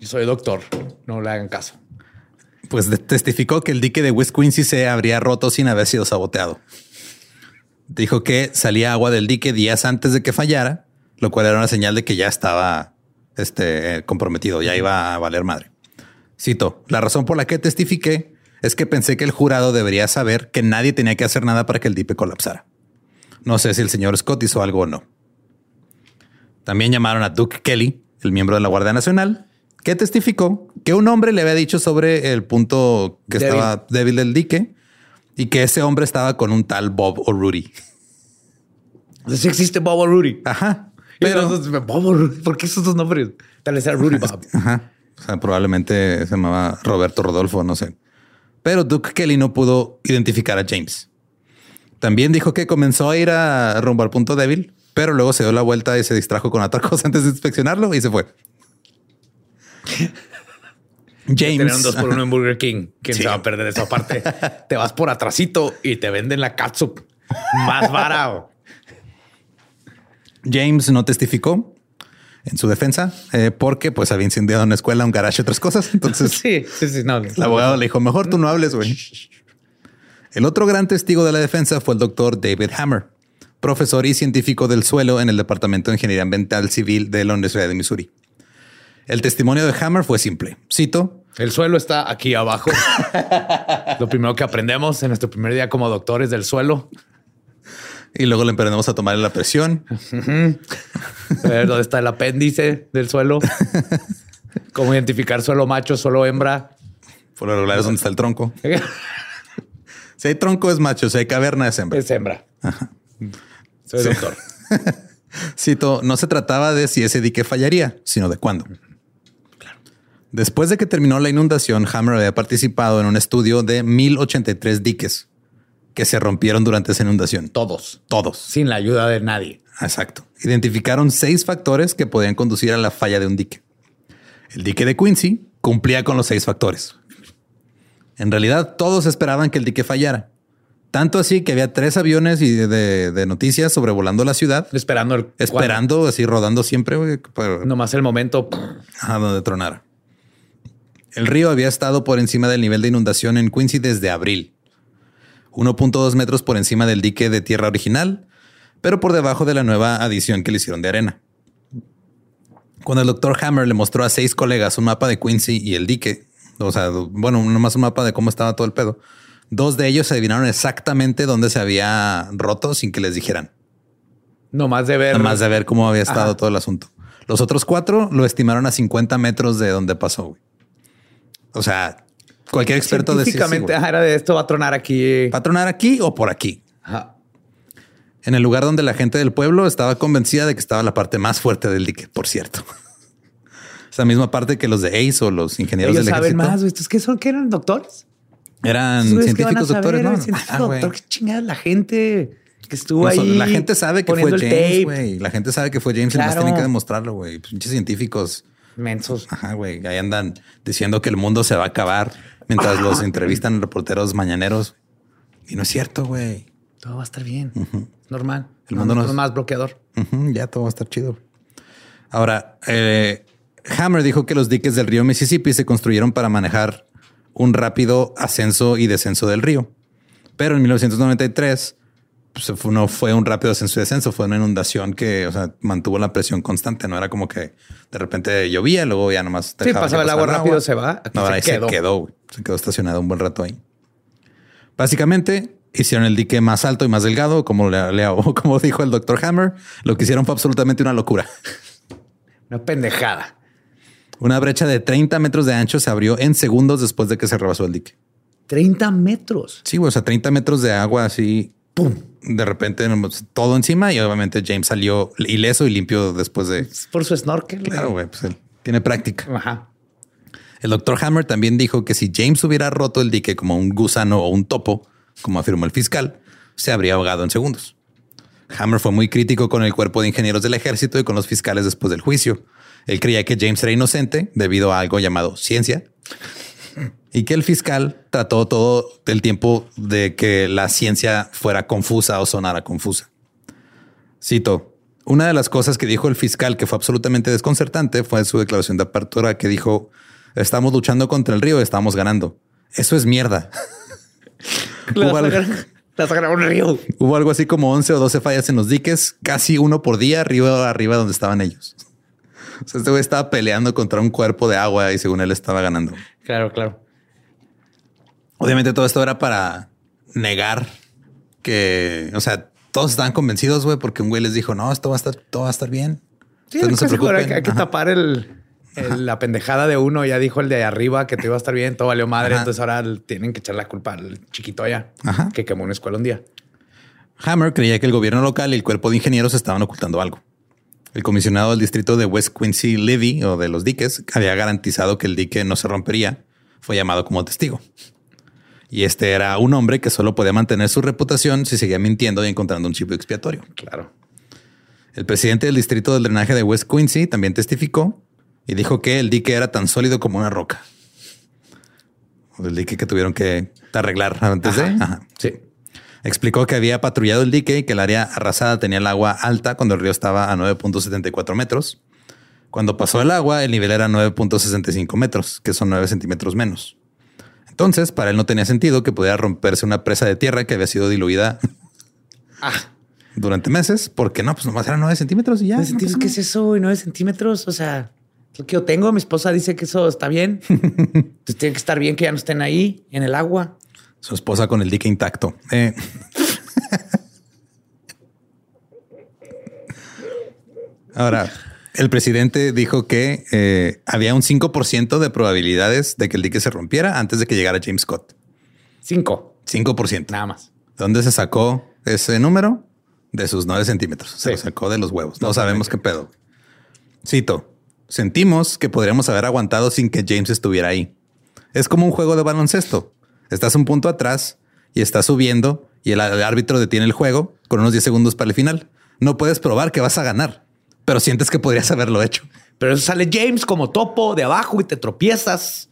Yo soy doctor. No le hagan caso. Pues testificó que el dique de West Quincy se habría roto sin haber sido saboteado. Dijo que salía agua del dique días antes de que fallara, lo cual era una señal de que ya estaba este, eh, comprometido, ya iba a valer madre. Cito, la razón por la que testifiqué es que pensé que el jurado debería saber que nadie tenía que hacer nada para que el dique colapsara. No sé si el señor Scott hizo algo o no. También llamaron a Duke Kelly, el miembro de la Guardia Nacional, que testificó que un hombre le había dicho sobre el punto que Débil. estaba débil del dique y que ese hombre estaba con un tal Bob o Rudy. Sí existe Bob o Rudy. Ajá. Pero. ¿Por qué esos dos nombres? Tal vez sea Rudy Bob. ajá. O sea, probablemente se llamaba Roberto Rodolfo, no sé. Pero Duke Kelly no pudo identificar a James. También dijo que comenzó a ir a rumbo al punto débil, pero luego se dio la vuelta y se distrajo con otra cosa antes de inspeccionarlo y se fue. James. Tener un dos por uno en Burger King. ¿Quién Sí. se va a perder eso? Aparte, te vas por atrasito y te venden la catsup más vara. James no testificó en su defensa eh, porque pues había incendiado una escuela, un garage y otras cosas. Entonces Sí, sí, sí. No, el abogado le dijo, mejor tú no hables, güey. El otro gran testigo de la defensa fue el doctor David Hammer, profesor y científico del suelo en el Departamento de Ingeniería Ambiental Civil de la Universidad de Missouri. El testimonio de Hammer fue simple. Cito, El suelo está aquí abajo. Lo primero que aprendemos en nuestro primer día como doctores del suelo. Y luego le emprendemos a tomarle la presión. A ver dónde está el apéndice del suelo. Cómo identificar suelo macho, suelo hembra. Por lo regular es donde está el tronco. Si hay tronco es macho, si hay caverna es hembra. Es hembra. Soy doctor. Cito, no se trataba de si ese dique fallaría, sino de cuándo. Después de que terminó la inundación, Hammer había participado en un estudio de 1083 diques que se rompieron durante esa inundación. Todos. Todos. Sin la ayuda de nadie. Exacto. Identificaron seis factores que podían conducir a la falla de un dique. El dique de Quincy cumplía con los seis factores. En realidad, todos esperaban que el dique fallara, Tanto así que había tres aviones y de, de noticias sobrevolando la ciudad, Esperando el esperando, así rodando siempre, cuando- Nomás el momento. a donde tronara. El río había estado por encima del nivel de inundación en Quincy desde abril. 1.2 metros por encima del dique de tierra original, pero por debajo de la nueva adición que le hicieron de arena. Cuando el doctor Hammer le mostró a seis colegas un mapa de Quincy y el dique, o sea, bueno, nomás un mapa de cómo estaba todo el pedo, dos de ellos adivinaron exactamente dónde se había roto sin que les dijeran. Nomás de ver. Nomás de ver cómo había estado Ajá. todo el asunto. Los otros cuatro lo estimaron a 50 metros de donde pasó. güey. O sea, cualquier experto decía, sí, Científicamente, güey, ajá, era de esto va a tronar aquí. ¿va a tronar aquí o por aquí? Ajá. En el lugar donde la gente del pueblo estaba convencida de que estaba la parte más fuerte del dique, por cierto. Esa misma parte que los de ACE o los ingenieros Ellos del saben ejército más. ¿Estos qué son? ¿Qué eran doctores? eran científicos doctores, ¿no? científico Ah, doctor, qué chingada la gente que estuvo No, ahí. la gente sabe que fue James, güey. La gente sabe que fue James y más tienen que demostrarlo, güey. Pinches científicos. Mensos. Ajá, güey. Ahí andan diciendo que el mundo se va a acabar mientras los entrevistan reporteros mañaneros. Y no es cierto, güey. Todo va a estar bien. Normal. El mundo no no es- más bloqueador. Ya todo va a estar chido. Ahora, eh, Hammer dijo que los diques del río Mississippi se construyeron para manejar un rápido ascenso y descenso del río. Pero en 1993 pues, fue- no fue un rápido ascenso y descenso, fue una inundación que o sea, mantuvo la presión constante. No era como que de repente llovía, luego ya nomás Sí, pasaba el agua rápido, se va. Aquí no, se ahí quedó. se quedó, güey. Se quedó estacionado un buen rato ahí. Básicamente hicieron el dique más alto y más delgado, como, le, le- como dijo el doctor Hammer. Lo que hicieron fue absolutamente una locura. Una pendejada. Una brecha de 30 metros de ancho se abrió en segundos después de que se rebasó el dique. 30 metros. Sí, güey, o sea, 30 metros de agua así, pum, de repente todo encima y obviamente James salió ileso y limpio después de... Es por su snorkel. Claro, güey, pues él tiene práctica. Ajá. El doctor Hammer también dijo que si James hubiera roto el dique como un gusano o un topo, como afirmó el fiscal, se habría ahogado en segundos. Hammer fue muy crítico con el cuerpo de ingenieros del ejército y con los fiscales después del juicio. Él creía que James era inocente debido a algo llamado ciencia y que el fiscal trató todo el tiempo de que la ciencia fuera confusa o sonara confusa. Cito, una de las cosas que dijo el fiscal que fue absolutamente desconcertante fue su declaración de apertura que dijo, estamos luchando contra el río, estamos ganando. Eso es mierda. Hubo algo- un río. Hubo algo así como 11 o 12 fallas en los diques, casi uno por día, arriba arriba donde estaban ellos. O sea, este güey estaba peleando contra un cuerpo de agua y según él estaba ganando. Claro, claro. Obviamente todo esto era para negar que, o sea, todos estaban convencidos, güey, porque un güey les dijo, no, esto va a estar, todo va a estar bien. Sí, no se clásico era preocupen. que hay que tapar el, el- la pendejada de uno. Ya dijo el de arriba que te iba a estar bien, todo valió madre. Ajá. Entonces ahora tienen que echar la culpa al chiquito allá Ajá. que quemó una escuela un día. Hammer creía que el gobierno local y el cuerpo de ingenieros estaban ocultando algo. El comisionado del distrito de West Quincy Levy o de los diques había garantizado que el dique no se rompería. Fue llamado como testigo. Y este era un hombre que solo podía mantener su reputación si seguía mintiendo y encontrando un chivo expiatorio. Claro. El presidente del distrito del drenaje de West Quincy también testificó y dijo que el dique era tan sólido como una roca. El dique que tuvieron que arreglar antes de. Ajá. Sí. Explicó que había patrullado el dique y que el área arrasada tenía el agua alta cuando el río estaba a 9.74 metros. Cuando pasó el agua, el nivel era 9.65 metros, que son 9 centímetros menos. Entonces, para él no tenía sentido que pudiera romperse una presa de tierra que había sido diluida Ah, durante meses, porque no, pues nomás eran 9 centímetros y ya. ¿nueve no centímetros? pasó ¿Qué es eso? güey? ¿Nueve centímetros? O sea, lo que yo tengo. Mi esposa dice que eso está bien. Entonces tiene que estar bien que ya no estén ahí en el agua. Su esposa con el dique intacto. Eh. Ahora, el presidente dijo que eh, había un 5% de probabilidades de que el dique se rompiera antes de que llegara James Scott. Cinco, 5%. nada más. ¿Dónde se sacó ese número? De sus 9 centímetros. Se Sí. lo sacó de los huevos. No sabemos qué pedo. Cito. Sentimos que podríamos haber aguantado sin que James estuviera ahí. Es como un juego de baloncesto. Estás un punto atrás y estás subiendo y el, el árbitro detiene el juego con unos 10 segundos para el final. No puedes probar que vas a ganar, pero sientes que podrías haberlo hecho. Pero eso sale James como topo de abajo y te tropiezas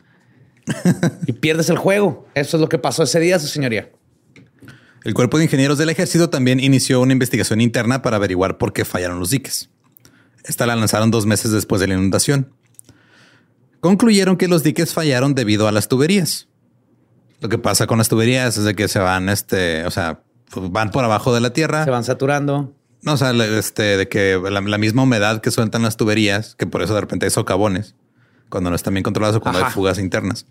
y pierdes el juego. Eso es lo que pasó ese día, su señoría. El cuerpo de ingenieros del ejército también inició una investigación interna para averiguar por qué fallaron los diques. Esta la lanzaron dos meses después de la inundación. Concluyeron que los diques fallaron debido a las tuberías. Lo que pasa con las tuberías es de que se van, este, o sea, van por abajo de la tierra. Se van saturando. No, o sea, este, de que la, la misma humedad que sueltan las tuberías, que por eso de repente hay socavones, cuando no están bien controlados o cuando Ajá. hay fugas internas.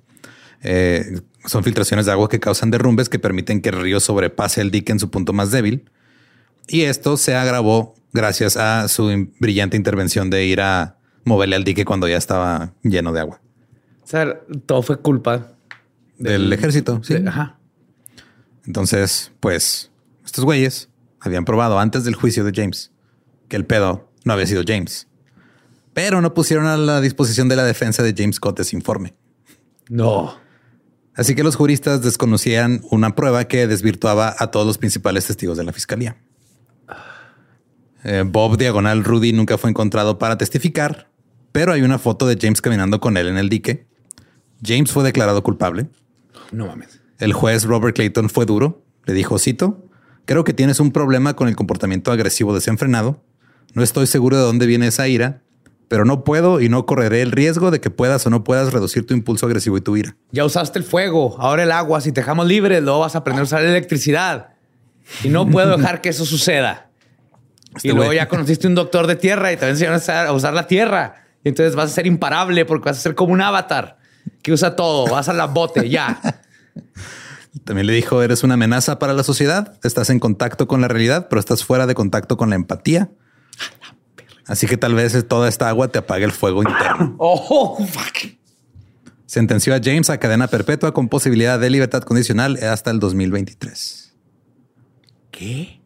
Eh, son filtraciones de agua que causan derrumbes que permiten que el río sobrepase el dique en su punto más débil. Y esto se agravó gracias a su brillante intervención de ir a moverle al dique cuando ya estaba lleno de agua. O sea, todo fue culpa Del ejército, sí. de- ajá. Entonces, pues, estos güeyes habían probado antes del juicio de James que el pedo no había sido James. Pero no pusieron a la disposición de la defensa de James Scott ese informe. No. Así que los juristas desconocían una prueba que desvirtuaba a todos los principales testigos de la fiscalía. Eh, Bob Diagonal Rudy nunca fue encontrado para testificar, pero hay una foto de James caminando con él en el dique. James fue declarado culpable. No mames. El juez Robert Clayton fue duro. Le dijo, cito, creo que tienes un problema con el comportamiento agresivo desenfrenado. No estoy seguro de dónde viene esa ira, pero no puedo y no correré el riesgo de que puedas o no puedas reducir tu impulso agresivo y tu ira. Ya usaste el fuego, ahora el agua. Si te dejamos libre, luego vas a aprender a usar la electricidad. Y no puedo dejar que eso suceda. Este y luego güey- ya conociste un doctor de tierra y te enseñaron a usar- a usar la tierra. Y entonces vas a ser imparable porque vas a ser como un avatar que usa todo. Vas a la bote, ya. También le dijo, eres una amenaza para la sociedad, estás en contacto con la realidad, pero estás fuera de contacto con la empatía. Así que tal vez toda esta agua te apague el fuego interno. Oh, fuck. Sentenció a James a cadena perpetua con posibilidad de libertad condicional hasta el 2023. ¿Qué?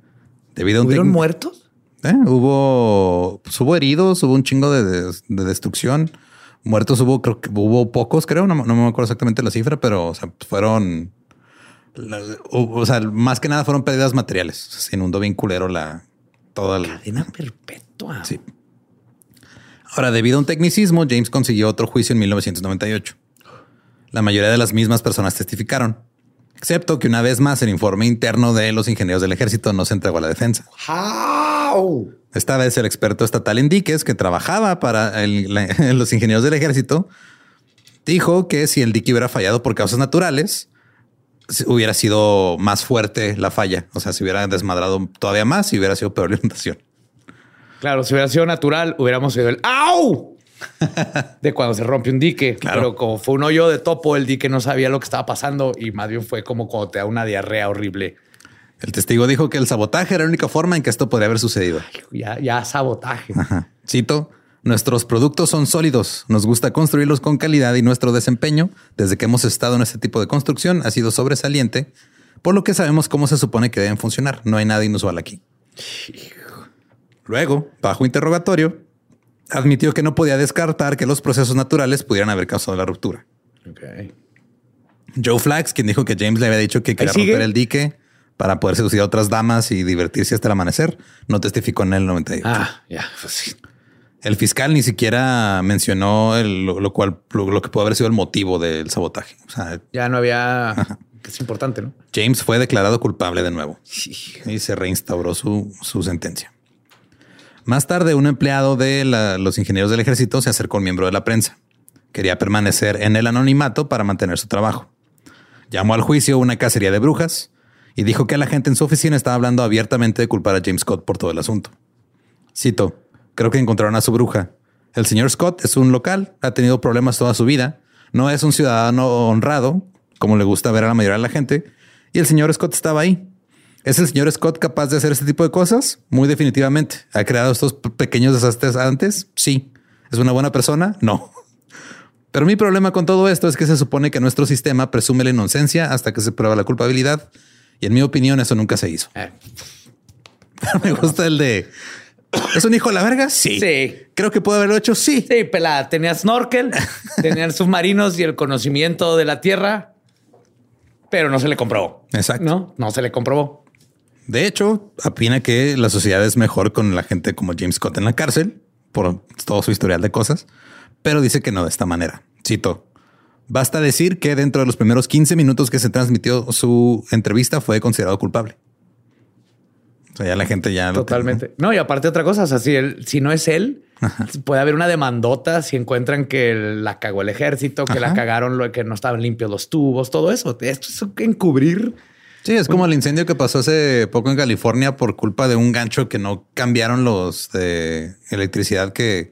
Debido a un ¿Hubieron tec- muertos? Eh, hubo, pues, hubo heridos, hubo un chingo de, de- de destrucción. Muertos hubo, creo que hubo pocos, creo. No, no me acuerdo exactamente la cifra, pero o sea, fueron. O, o sea, más que nada fueron pérdidas materiales. Se inundó bien culero la toda la. Cadena perpetua. Sí. Ahora, debido a un tecnicismo, James consiguió otro juicio en 1998. La mayoría de las mismas personas testificaron, excepto que una vez más el informe interno de los ingenieros del ejército no se entregó a la defensa. How? Esta vez el experto estatal en diques que trabajaba para el- la- los ingenieros del ejército dijo que si el dique hubiera fallado por causas naturales, hubiera sido más fuerte la falla. O sea, se hubiera desmadrado todavía más y hubiera sido peor la inundación. Claro, si hubiera sido natural, hubiéramos oído el ¡au! de cuando se rompe un dique. Claro. Pero como fue un hoyo de topo, el dique no sabía lo que estaba pasando y más bien fue como cuando te da una diarrea horrible. El testigo dijo que el sabotaje era la única forma en que esto podría haber sucedido. Ya, ya sabotaje. Ajá. Cito, nuestros productos son sólidos, nos gusta construirlos con calidad y nuestro desempeño, desde que hemos estado en este tipo de construcción, ha sido sobresaliente, por lo que sabemos cómo se supone que deben funcionar. No hay nada inusual aquí. Luego, bajo interrogatorio, admitió que no podía descartar que los procesos naturales pudieran haber causado la ruptura. Joe Flax, quien dijo que James le había dicho que quería romper el dique para poder seducir a otras damas y divertirse hasta el amanecer, no testificó en el 98. Ah, ya. Pues sí. El fiscal ni siquiera mencionó el- lo, lo cual lo, lo que puede haber sido el motivo del sabotaje. O sea, Ya no había. que es importante, ¿no? James fue declarado culpable de nuevo y se reinstauró su, su sentencia. Más tarde, un empleado de la- los ingenieros del ejército se acercó a un miembro de la prensa. Quería permanecer en el anonimato para mantener su trabajo. Llamó al juicio una cacería de brujas y dijo que la gente en su oficina estaba hablando abiertamente de culpar a James Scott por todo el asunto. Cito, creo que encontraron a su bruja. El señor Scott es un local, ha tenido problemas toda su vida, no es un ciudadano honrado, como le gusta ver a la mayoría de la gente, y el señor Scott estaba ahí. ¿Es el señor Scott capaz de hacer este tipo de cosas? Muy definitivamente. ¿Ha creado estos pe- pequeños desastres antes? Sí. ¿Es una buena persona? No. Pero mi problema con todo esto es que se supone que nuestro sistema presume la inocencia hasta que se prueba la culpabilidad. Y en mi opinión eso nunca se hizo. Eh, Me gusta el de... ¿Es un hijo de la verga? Sí. Sí. Creo que puede haberlo hecho. Sí. Sí, pelada. Tenía snorkel, tenía submarinos y el conocimiento de la tierra, pero no se le comprobó. Exacto. No, no se le comprobó. De hecho, opina que la sociedad es mejor con la gente como James Scott en la cárcel por todo su historial de cosas, pero dice que no de esta manera. Cito. Basta decir que dentro de los primeros 15 minutos que se transmitió su entrevista fue considerado culpable. Sea, ya la gente ya... Totalmente. no, y aparte otra cosa, o sea, si, él, si no es él, puede haber una demandota si encuentran que la cagó el ejército, que la cagaron, lo que no estaban limpios los tubos, todo eso. Esto es encubrir. Sí, es como el incendio que pasó hace poco en California por culpa de un gancho que no cambiaron los de electricidad que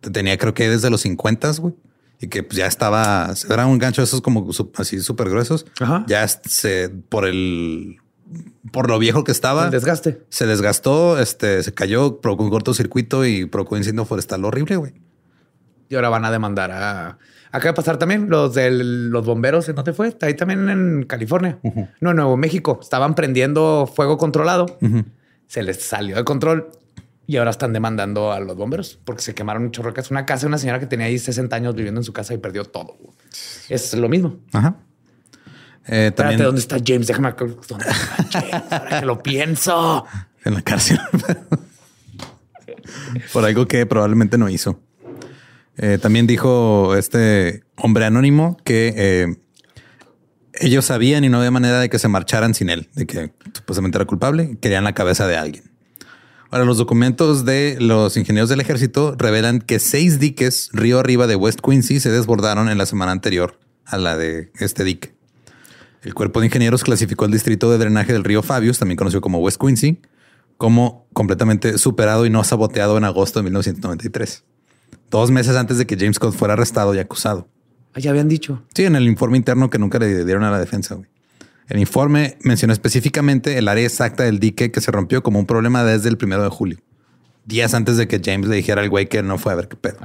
tenía creo que desde los 50, güey. Y que pues, ya estaba, era un gancho de esos como así súper gruesos. Ya se, por el por lo viejo que estaba. El desgaste. Se desgastó, este, se cayó, provocó un cortocircuito y provocó incendio forestal horrible, güey. Y ahora van a demandar a... Acaba de pasar también los de los bomberos. ¿No te fue? Ahí también en California. No, en Nuevo México. Estaban prendiendo fuego controlado. Se les salió de control y ahora están demandando a los bomberos porque se quemaron un chorro Es una casa de una señora que tenía ahí 60 años viviendo en su casa y perdió todo. Es lo mismo. Ajá. Eh, Espérate, ¿dónde está James? Déjame ¿Dónde está James? Para que lo pienso. En la cárcel. Por algo que probablemente no hizo. Eh, también dijo este hombre anónimo que eh, ellos sabían y no había manera de que se marcharan sin él, de que supuestamente era culpable, querían la cabeza de alguien. Ahora, los documentos de los ingenieros del ejército revelan que seis diques río arriba de West Quincy se desbordaron en la semana anterior a la de este dique. El cuerpo de ingenieros clasificó el distrito de drenaje del río Fabius, también conocido como West Quincy, como completamente superado y no saboteado en agosto de 1993. Dos meses antes de que James Scott fuera arrestado y acusado. Ah, ya habían dicho. Sí, en el informe interno que nunca le dieron a la defensa. El informe mencionó específicamente el área exacta del dique que se rompió como un problema desde el primero de julio, días antes de que James le dijera al güey que no fue a ver qué pedo.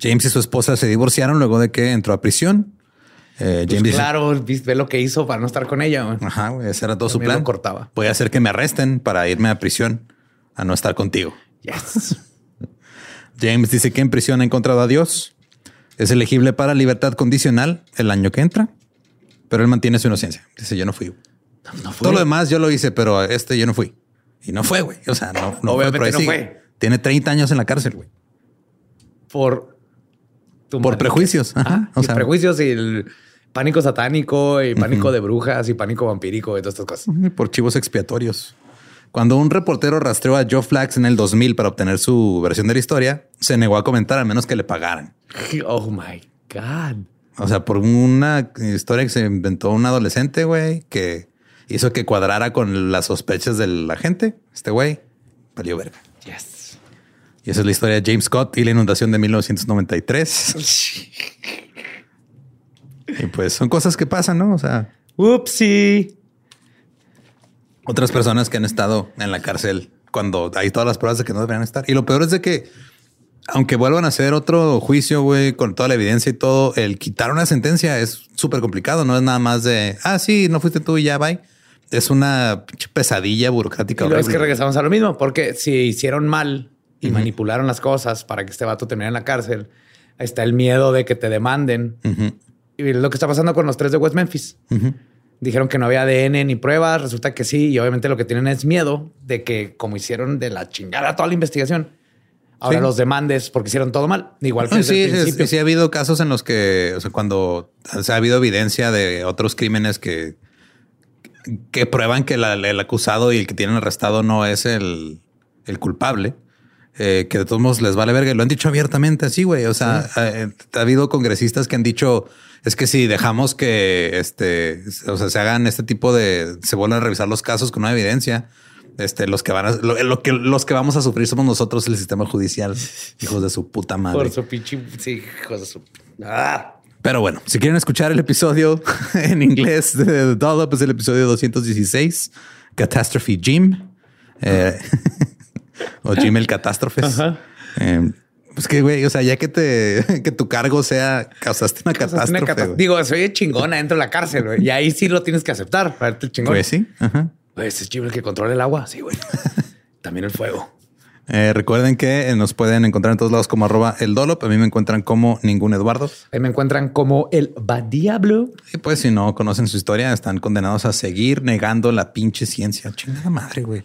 James y su esposa se divorciaron luego de que entró a prisión eh, pues claro, ve lo que hizo para no estar con ella. Ajá, ese era todo su plan. cortaba. Voy a hacer que me arresten para irme a prisión a no estar contigo. Yes. James dice que en prisión ha encontrado a Dios. Es elegible para libertad condicional el año que entra, pero él mantiene su inocencia. Dice yo no fui. Todo lo demás yo lo hice, pero este yo no fui. Y no fue, güey. O sea, no, no Obviamente no fue. Tiene 30 años en la cárcel, güey. Por por prejuicios. Ajá. O sea, prejuicios y el pánico satánico y pánico de brujas y pánico vampírico y todas estas cosas. Por chivos expiatorios. Cuando un reportero rastreó a Joe Flax en el 2000 para obtener su versión de la historia, se negó a comentar a menos que le pagaran. Oh my God. O sea, por una historia que se inventó un adolescente, güey, que hizo que cuadrara con las sospechas de la gente. Este güey valió verga. Yes. Y esa es la historia de James Scott y la inundación de 1993. Y pues son cosas que pasan, ¿no? O sea, upsi. Otras personas que han estado en la cárcel cuando hay todas las pruebas de que no deberían estar. Y lo peor es de que, aunque vuelvan a hacer otro juicio, güey, con toda la evidencia y todo, el quitar una sentencia es súper complicado. No es nada más de, ah, sí, no fuiste tú y ya, bye. Es una pesadilla burocrática. Y es que regresamos a lo mismo, porque si hicieron mal y manipularon las cosas para que este vato terminara en la cárcel, está el miedo de que te demanden y lo que está pasando con los tres de West Memphis. Dijeron que no había ADN ni pruebas, resulta que sí, y obviamente lo que tienen es miedo de que, como hicieron de la chingada toda la investigación, ahora los demandes porque hicieron todo mal. Igual que sí, sí, sí, ha habido casos en los que, o sea, cuando se ha habido evidencia de otros crímenes que, que prueban que el acusado y el que tienen arrestado no es el, el culpable. Eh, que de todos modos les vale verga. Lo han dicho abiertamente así, güey. O sea, ha, habido congresistas que han dicho es que si dejamos que este, o sea, se hagan este tipo de, se vuelvan a revisar los casos con una evidencia, este, los que van a, lo, que los que vamos a sufrir somos nosotros, el sistema judicial, hijos de su puta madre. Por su pinche, sí, hijos de su. Ah. Pero bueno, si quieren escuchar el episodio en inglés de The Dollop, es el episodio 216, Catastrophe Jim. Eh, o Jim el Catástrofes. Eh, pues que, güey, o sea, ya que te, que tu cargo sea, causaste una catástrofe. Digo, soy chingona dentro de la cárcel, güey. Y ahí sí lo tienes que aceptar para verte chingón. Pues sí. Ajá. Pues es el que controla el agua. Sí, güey. También el fuego. Eh, recuerden que nos pueden encontrar en todos lados como arroba el Dolop. A mí me encuentran como ningún Eduardo. Ahí me encuentran como el Badiablo. Y pues si no conocen su historia, están condenados a seguir negando la pinche ciencia. Chingada madre, güey.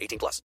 18 plus.